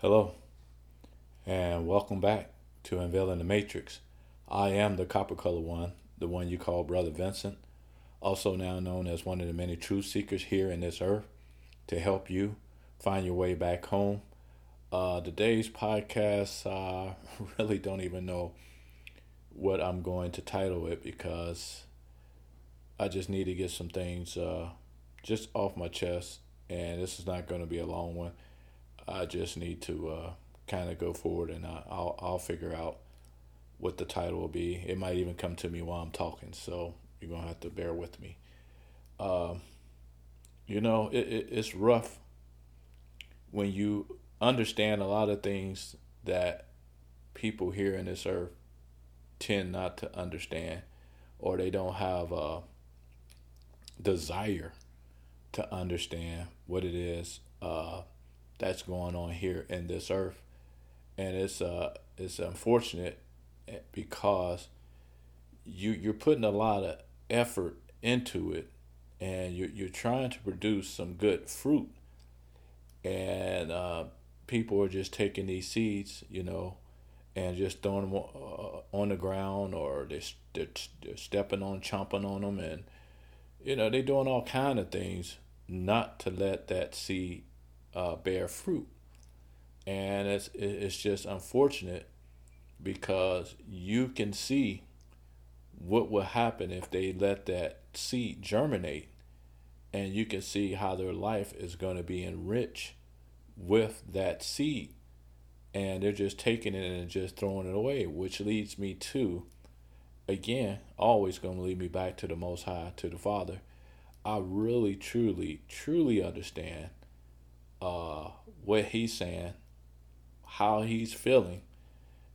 Hello, and welcome back to Unveiling the Matrix. I am the copper color one, the one you call Brother Vincent, also now known as one of the many truth seekers here in this earth to help you find your way back home. Uh, today's podcast, I uh, really don't even know what I'm going to title it because I just need to get some things uh, just off my chest, and this is not going to be a long one I just need to uh, kind of go forward and I, I'll I'll figure out what the title will be. It might even come to me while I'm talking, so you're gonna have to bear with me. Um, you know, it, it, it's rough when you understand a lot of things that people here in this earth tend not to understand, or they don't have a desire to understand what it is. Uh, that's going on here in this earth, and it's uh it's unfortunate because you you're putting a lot of effort into it, and you're you're trying to produce some good fruit, and uh, people are just taking these seeds, you know, and just throwing them uh, on the ground, or they they're, they're stepping on, chomping on them, and you know they're doing all kind of things not to let that seed uh, bear fruit. And it's, it's just unfortunate because you can see what will happen if they let that seed germinate. And you can see how their life is going to be enriched with that seed. And they're just taking it and just throwing it away, which leads me to, again, always going to lead me back to the Most High, to the Father. I really, truly, truly understand uh, what he's saying, how he's feeling,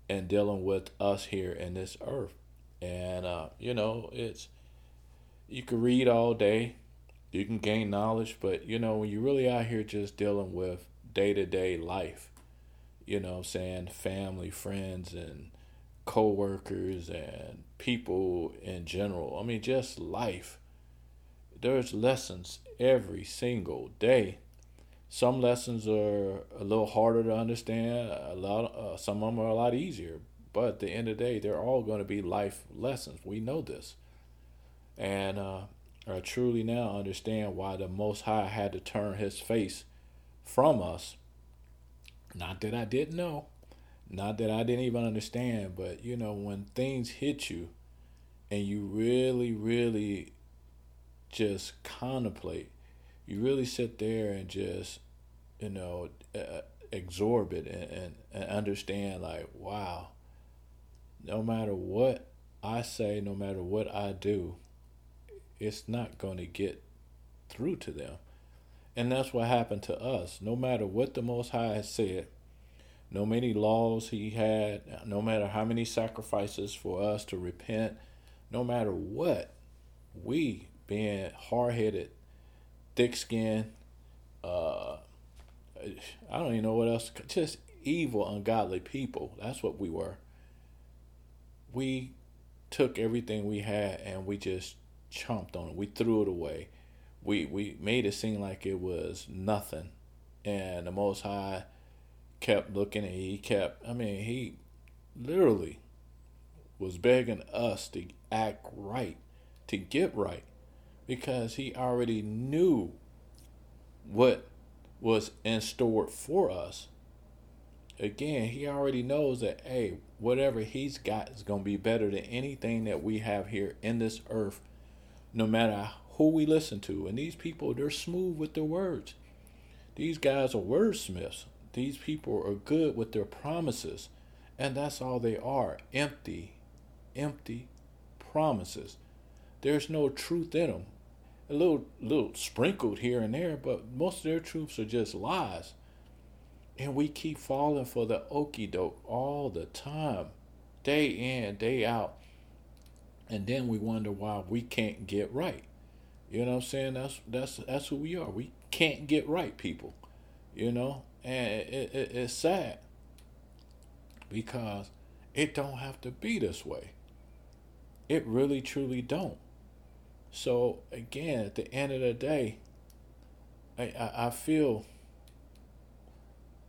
and dealing with us here in this earth. And uh, you know, it's you can read all day, you can gain knowledge, but you know, when you're really out here just dealing with day to day life, you know, saying family, friends, and co-workers and people in general. I mean, just life. There's lessons every single day some lessons are a little harder to understand. A lot, uh, some of them are a lot easier. But at the end of the day, they're all going to be life lessons. We know this, and uh, I truly now understand why the Most High had to turn His face from us. Not that I didn't know, not that I didn't even understand, but you know when things hit you, and you really, really just contemplate you really sit there and just, you know, uh, absorb it and, and, and understand, like, wow, no matter what I say, no matter what I do, it's not going to get through to them. And that's what happened to us. No matter what the Most High has said, no many laws he had, no matter how many sacrifices for us to repent, no matter what, we being hard headed thick skin. Uh, I don't even know what else. Just evil, ungodly people. That's what we were. We took everything we had and we just chomped on it. We threw it away. We we made it seem like it was nothing, and the Most High kept looking and he kept. I mean, he literally was begging us to act right, to get right because he already knew what was in store for us. Again, he already knows that, hey, whatever he's got is going to be better than anything that we have here in this earth, no matter who we listen to. And these people, they're smooth with their words. These guys are wordsmiths. These people are good with their promises. And that's all they are empty, empty promises. There's no truth in them. A little, little sprinkled here and there, but most of their truths are just lies. And we keep falling for the okey doke all the time, day in, day out. And then we wonder why we can't get right. You know what I'm saying? That's that's that's who we are. We can't get right, people. You know, and it, it, it's sad because it don't have to be this way. It really truly don't. So again, at the end of the day, I, I, I feel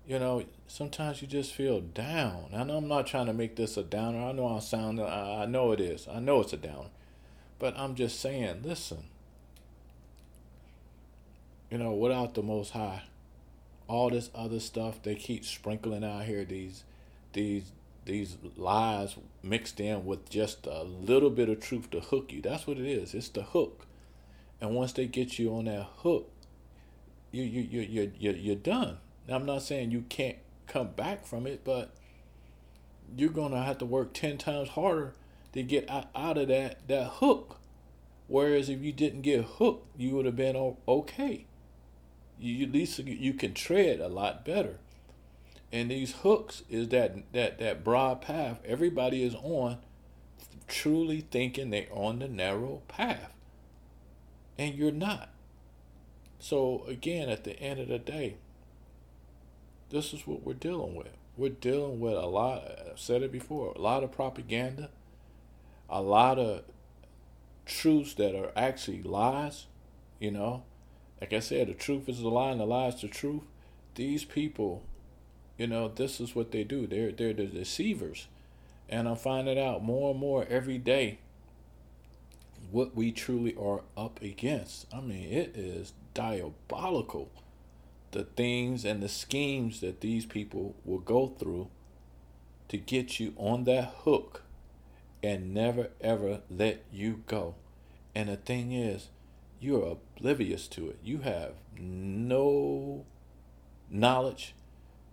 You know, sometimes you just feel down. I know I'm not trying to make this a downer. I know I sound, I know it is. I know it's a downer. But I'm just saying, listen. You know, without the Most High, all this other stuff they keep sprinkling out here, these, these, these lies mixed in with just a little bit of truth to hook you. That's what it is. It's the hook. And once they get you on that hook, you you you you you you're done. Now, I'm not saying you can't come back from it, but you're gonna have to work ten times harder to get out of that that hook. Whereas if you didn't get hooked, you would have been okay. You at least you can tread a lot better. And these hooks is that that that broad path everybody is on, truly thinking they're on the narrow path, and you're not. So again, at the end of the day, this is what we're dealing with. We're dealing with a lot, I've said it before, a lot of propaganda, a lot of truths that are actually lies, you know. Like I said, the truth is the lie and the lie is the truth. These people, you know, this is what they do. They're they're the deceivers. And I'm finding out more and more every day what we truly are up against. I mean, it is diabolical the things and the schemes that these people will go through to get you on that hook and never ever let you go. And the thing is, you're oblivious to it. You have no knowledge,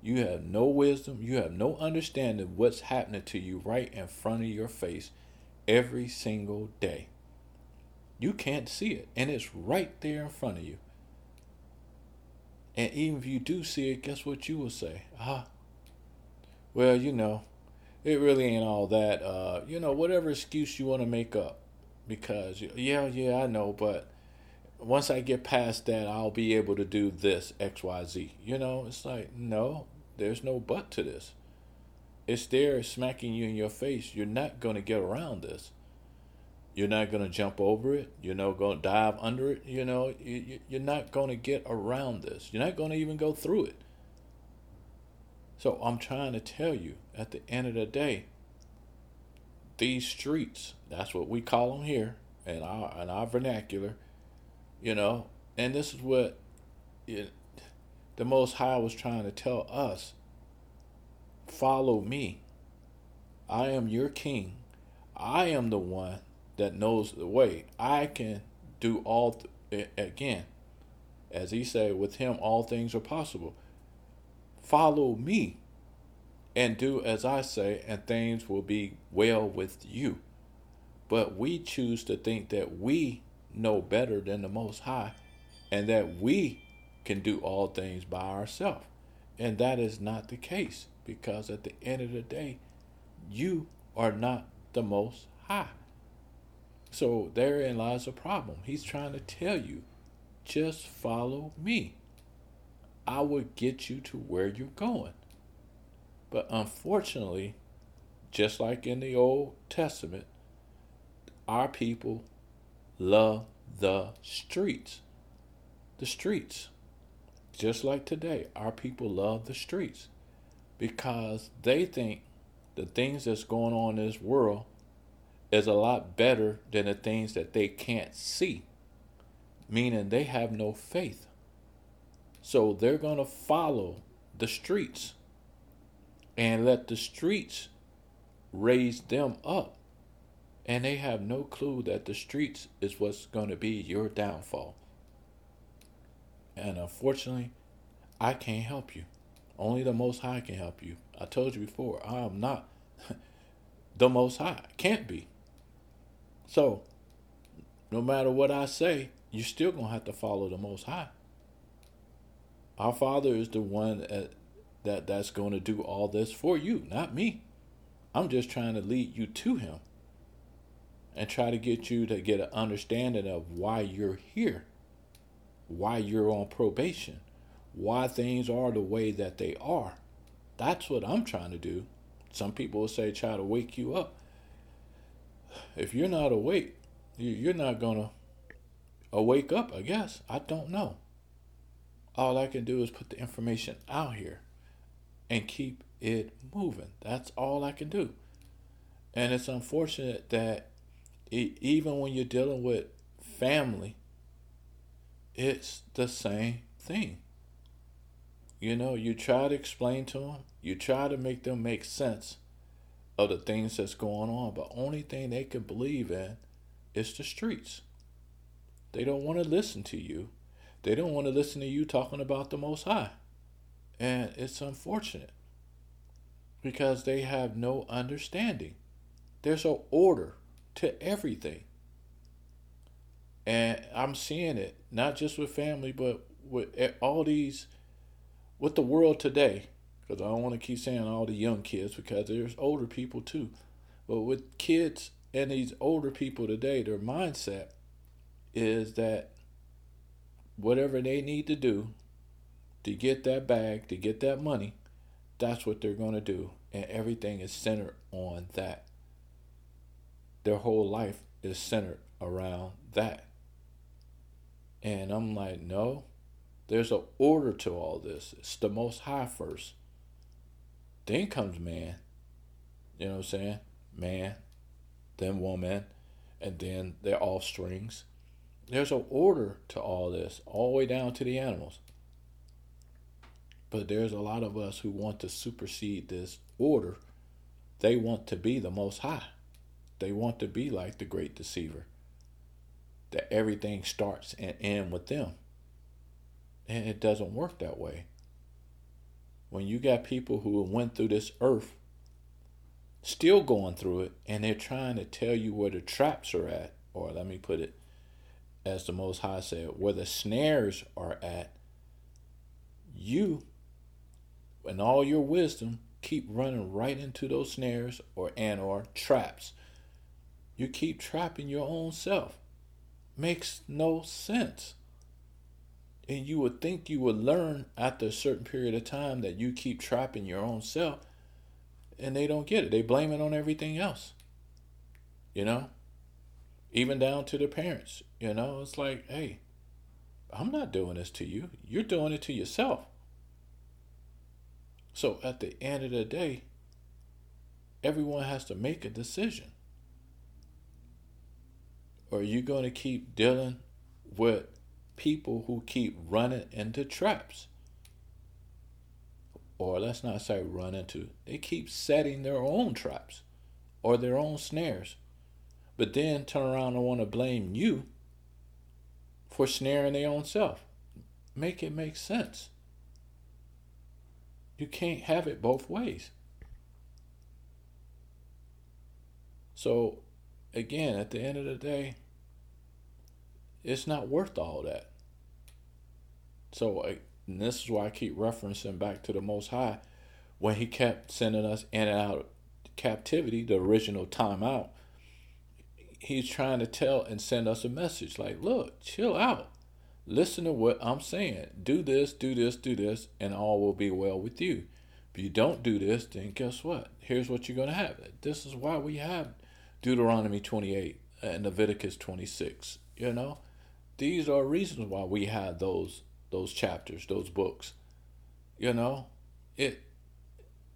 you have no wisdom, you have no understanding what's happening to you right in front of your face every single day. You can't see it, and it's right there in front of you. And even if you do see it, guess what you will say? Ah, well, you know, it really ain't all that. Uh, you know, whatever excuse you want to make up, because yeah, yeah, I know, but once I get past that, I'll be able to do this X, Y, Z. You know, it's like no, there's no but to this. It's there smacking you in your face. You're not gonna get around this. You're not going to jump over it. You're not going to dive under it. You know, you, you're not going to get around this. You're not going to even go through it. So I'm trying to tell you at the end of the day, these streets, that's what we call them here in our, in our vernacular, you know, and this is what it, the Most High was trying to tell us follow me. I am your king. I am the one that knows the way. I can do all th- again. As he said, with him all things are possible. Follow me and do as I say, and things will be well with you. But we choose to think that we know better than the Most High and that we can do all things by ourselves. And that is not the case because at the end of the day, you are not the Most High. So therein lies a problem. He's trying to tell you just follow me. I will get you to where you're going. But unfortunately, just like in the Old Testament, our people love the streets. The streets. Just like today, our people love the streets because they think the things that's going on in this world is a lot better than the things that they can't see, meaning they have no faith. So they're going to follow the streets and let the streets raise them up. And they have no clue that the streets is what's going to be your downfall. And unfortunately, I can't help you. Only the Most High can help you. I told you before, I am not the Most High. Can't be. So, no matter what I say, you're still going to have to follow the Most High. Our Father is the one that, that that's going to do all this for you, not me. I'm just trying to lead you to Him and try to get you to get an understanding of why you're here, why you're on probation, why things are the way that they are. That's what I'm trying to do. Some people will say, try to wake you up if you're not awake, you're not gonna wake up. I guess I don't know. All I can do is put the information out here. and keep it moving. That's all I can do. And it's unfortunate that it, even when you're dealing with family, it's the same thing. You know, you try to explain to them, you try to make them make sense of the things that's going on, but only thing they can believe in is the streets. They don't want to listen to you. They don't want to listen to you talking about the Most High. And it's unfortunate because they have no understanding. There's an order to everything. And I'm seeing it not just with family, but with all these, with the world today. Because I don't want to keep saying all the young kids because there's older people too. But with kids and these older people today, their mindset is that whatever they need to do to get that bag, to get that money, that's what they're going to do. And everything is centered on that. Their whole life is centered around that. And I'm like, no, there's an order to all this. It's the most high first. Then comes man. You know what I'm saying? Man, then woman, and then their offsprings. There's an order to all this, all the way down to the animals. But there's a lot of us who want to supersede this order. They want to be the most high. They want to be like the great deceiver. That everything starts and ends with them. And it doesn't work that way. When you got people who went through this earth, still going through it, and they're trying to tell you where the traps are at, or let me put it as the Most High said, where the snares are at, you and all your wisdom keep running right into those snares or and or traps. You keep trapping your own self. Makes no sense. And you would think you would learn after a certain period of time that you keep trapping your own self. And they don't get it. They blame it on everything else. You know? Even down to the parents. You know, it's like, hey, I'm not doing this to you. You're doing it to yourself. So at the end of the day, everyone has to make a decision. Or are you going to keep dealing with people who keep running into traps? Or let's not say run into, they keep setting their own traps or their own snares, but then turn around and want to blame you for snaring their own self. Make it make sense. You can't have it both ways. So, again, at the end of the day, it's not worth all that. So, and this is why I keep referencing back to the Most High when He kept sending us in and out of captivity, the original timeout. He's trying to tell and send us a message like, look, chill out. Listen to what I'm saying. Do this, do this, do this, and all will be well with you. If you don't do this, then guess what? Here's what you're going to have. This is why we have Deuteronomy 28 and Leviticus 26. You know, these are reasons why we had those those chapters, those books. You know, it,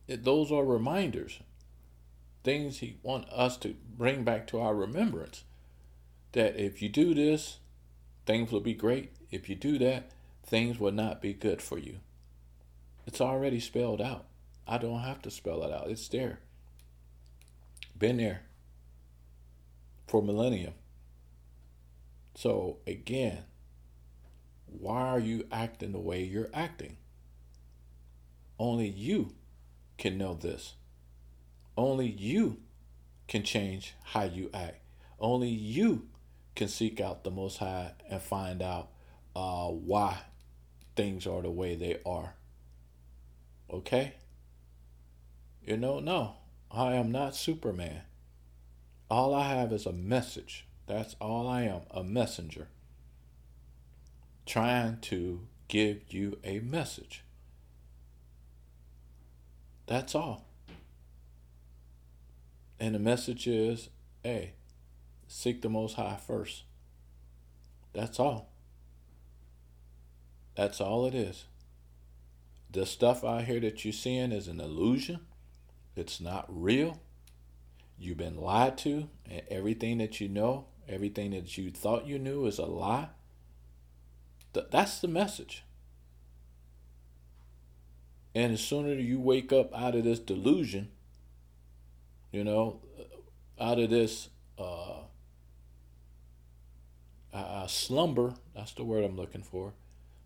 it those are reminders, things he want us to bring back to our remembrance. That if you do this, things will be great. If you do that, things will not be good for you. It's already spelled out. I don't have to spell it out. It's there. Been there for millennium. So again, why are you acting the way you're acting? Only you can know this. Only you can change how you act. Only you can seek out the Most High and find out uh, why things are the way they are. Okay? You know, no, I am not Superman. All I have is a message. That's all I am a messenger. Trying to give you a message. That's all. And the message is hey, seek the Most High first. That's all. That's all it is. the stuff out here that you're seeing is an illusion. It's not real. You've been lied to, and everything that you know, everything that you thought you knew is a lie. That's the message. And the sooner you wake up out of this delusion, you know, out of this uh, uh, slumber, that's the word I'm looking for,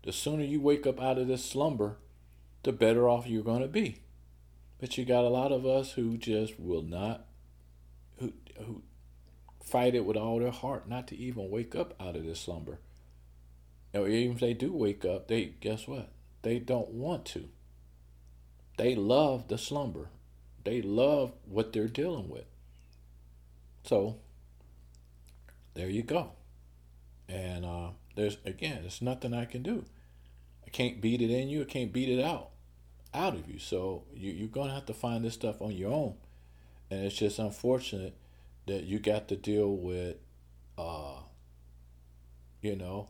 the sooner you wake up out of this slumber, the better off you're going to be. But you got a lot of us who just will not, who, fight it with all their heart not to even wake up out of this slumber. Or even if they do wake up, they guess what? They don't want to. They love the slumber. They love what they're dealing with. So there you go. And uh, there's again, there's nothing I can do. I can't beat it in you. I can't beat it out out of you. So you, you're gonna have to find this stuff on your own. And it's just unfortunate that you got to deal with, uh, you know,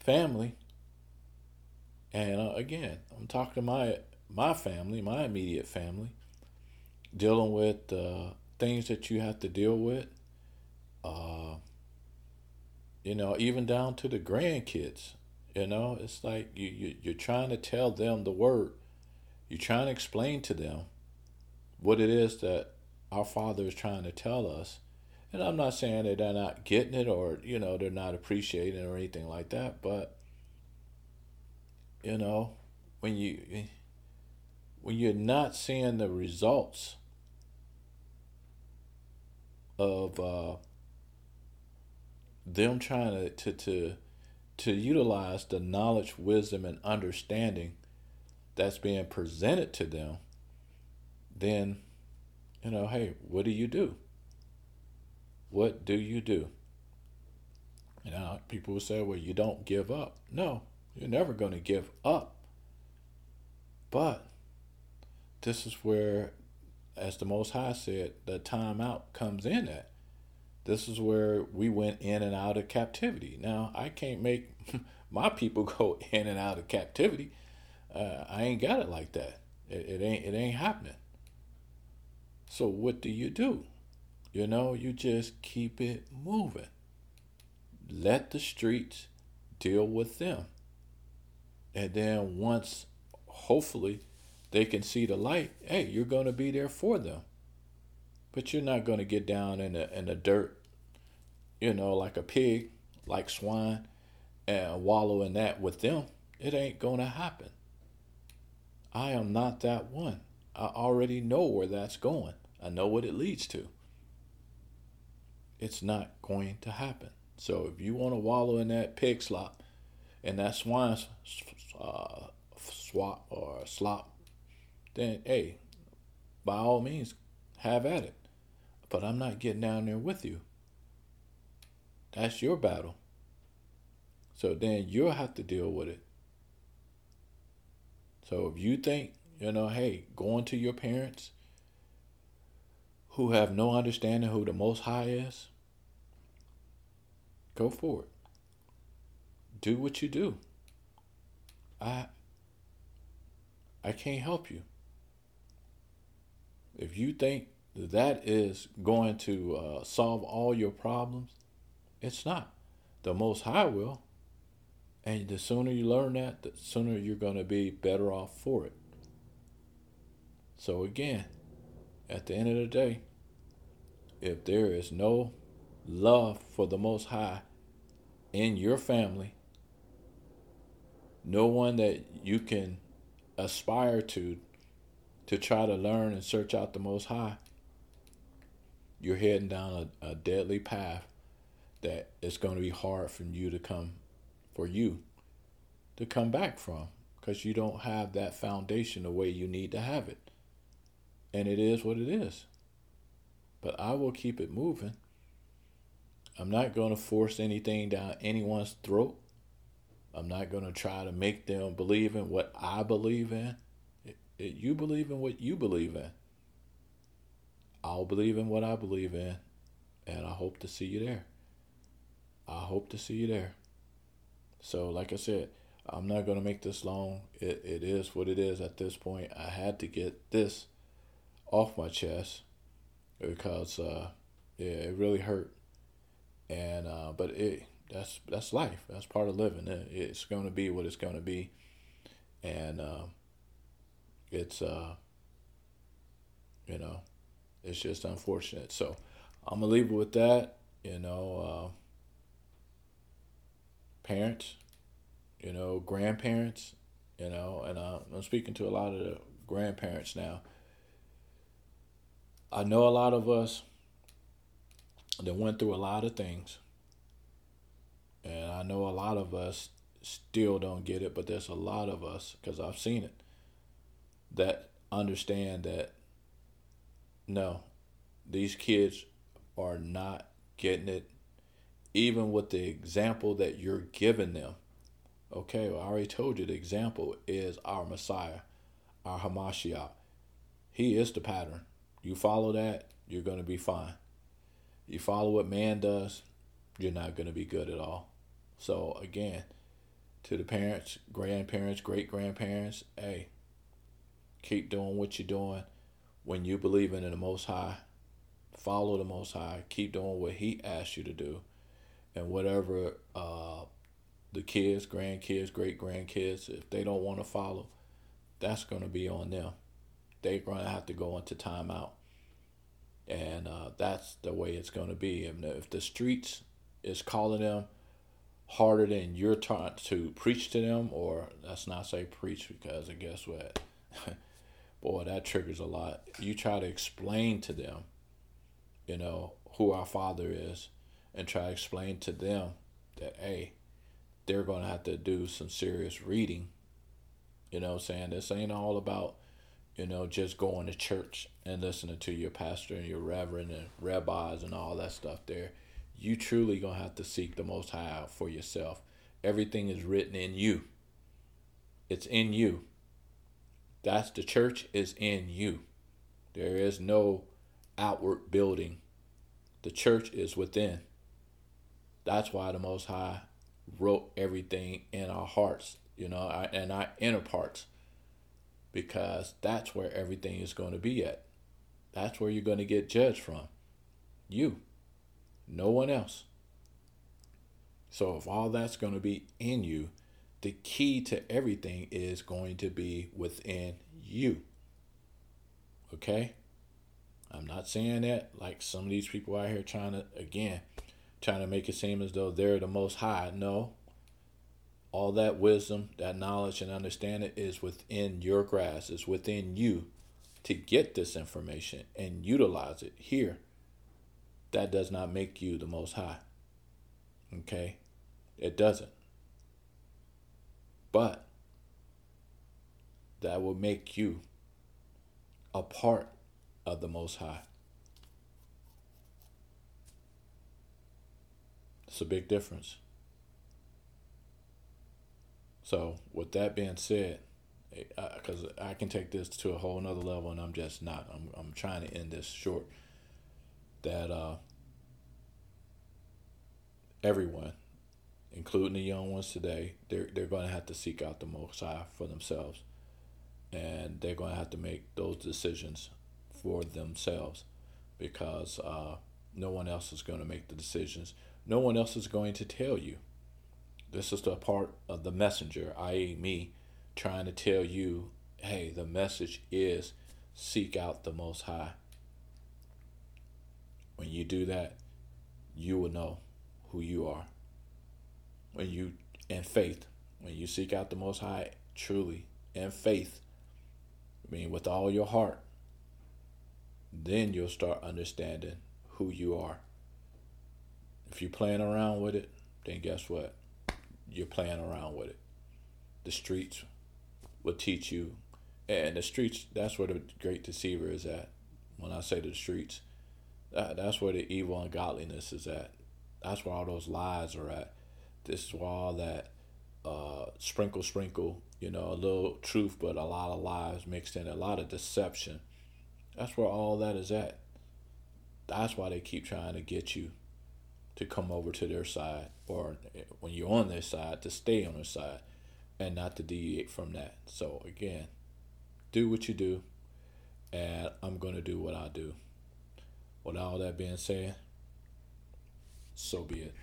family. And uh, again, I'm talking to my my family, my immediate family, dealing with uh, things that you have to deal with. Uh, you know, even down to the grandkids. You know, it's like you, you you're trying to tell them the word. You're trying to explain to them what it is that our Father is trying to tell us. And I'm not saying that they're not getting it or, you know, they're not appreciating or anything like that, but you know, when you when you're not seeing the results of uh, them trying to, to to to utilize the knowledge, wisdom, and understanding that's being presented to them, then you know, hey, what do you do? What do you do? You know, people will say, well, you don't give up. No, you're never going to give up. But this is where, as the Most High said, the time out comes in at. This is where we went in and out of captivity. Now, I can't make my people go in and out of captivity. Uh, I ain't got it like that. It, it ain't it ain't happening. So what do you do? You know, you just keep it moving. Let the streets deal with them. And then once hopefully they can see the light, hey, you're going to be there for them. But you're not going to get down in the in the dirt, you know, like a pig, like swine, and wallow in that with them. It ain't going to happen. I am not that one. I already know where that's going. I know what it leads to. It's not going to happen. So if you want to wallow in that pig slop and that swine uh, swap or slop then hey, by all means, have at it. But I'm not getting down there with you. That's your battle. So then you'll have to deal with it. So if you think, you know, hey, going to your parents who have no understanding who the Most High is, go for it. Do what you do. I I can't help you. If you think that is going to uh, solve all your problems, it's not. The Most High will. And the sooner you learn that, the sooner you're going to be better off for it. So, again, at the end of the day, if there is no love for the Most High in your family, no one that you can aspire to to try to learn and search out the Most High, you're heading down a, a deadly path that it's going to be hard for you to come, for you to come back from because you don't have that foundation the way you need to have it. And it is what it is. But I will keep it moving. I'm not going to force anything down anyone's throat. I'm not going to try to make them believe in what I believe in you believe in what you believe in. I'll believe in what I believe in, and I hope to see you there. I hope to see you there. So, like I said, I'm not going to make this long. It, it is what it is at this point. I had to get this off my chest because uh, yeah, it really hurt. And uh, but it that's that's life. That's part of living. It, it's going to be what it's going to be, and uh, it's uh, you know, it's just unfortunate. So I'm gonna leave it with that. You know, uh, parents, you know, grandparents, you know, and I'm speaking to a lot of the grandparents now. I know a lot of us that went through a lot of things. And I know a lot of us still don't get it, but there's a lot of us, because I've seen it, that understand that no, these kids are not getting it, even with the example that you're giving them. Okay, well, I already told you the example is our Messiah, our Hamashiach. He is the pattern. You follow that, you're going to be fine. You follow what man does, you're not going to be good at all. So, again, to the parents, grandparents, great grandparents, hey, keep doing what you're doing when you believe in the Most High. Follow the Most High. Keep doing what He asked you to do. And whatever uh, the kids, grandkids, great grandkids, if they don't want to follow, that's going to be on them. They're going to have to go into timeout and uh, that's the way it's going to be. And if the streets is calling them harder than you're trying to preach to them, or let's not say preach because guess what, boy, that triggers a lot. You try to explain to them, you know, who our Father is, and try to explain to them that hey, they're going to have to do some serious reading. You know, saying this ain't all about you know, just going to church and listening to your pastor and your reverend and rabbis and all that stuff there. You truly gonna have to seek the most high out for yourself. Everything is written in you. It's in you. That's the church is in you. There is no outward building. The church is within. That's why the Most High wrote everything in our hearts, you know, and our inner parts because that's where everything is going to be at. That's where you're going to get judged from. You, no one else. So, if all that's going to be in you, the key to everything is going to be within you. Okay? I'm not saying that like some of these people out here trying to, again, trying to make it seem as though they're the most high. No, all that wisdom, that knowledge, and understanding is within your grasp, is within you to get this information and utilize it here. That does not make you the most high. Okay? It doesn't. But that will make you a part of the most high. It's a big difference. So, with that being said, because eh, I can take this to a whole nother level, and I'm just not. I'm I'm trying to end this short. That uh, everyone, including the young ones today, they're they're going to have to seek out the Most High for themselves, and they're going to have to make those decisions for themselves, because uh, no one else is going to make the decisions. No one else is going to tell you this is the part of the messenger, i.e., me, trying to tell you hey, the message is seek out the Most High. When you do that, you will know who you are. When you, in faith, when you seek out the Most High truly in faith, I mean, with all your heart, then you'll start understanding who you are. If you're playing around with it, then guess what? You're playing around with it. The streets will teach you, and the streets, that's where the great deceiver is at. When I say the streets, that, that's where the evil and godliness is at. That's where all those lies are at. This is where all that uh, sprinkle, sprinkle, you know, a little truth, but a lot of lies mixed in, a lot of deception. That's where all that is at. That's why they keep trying to get you to come over to their side, or when you're on their side, to stay on their side. and not to deviate from that. So again, do what you do, and I'm gonna do what I do. With all that being said, so be it.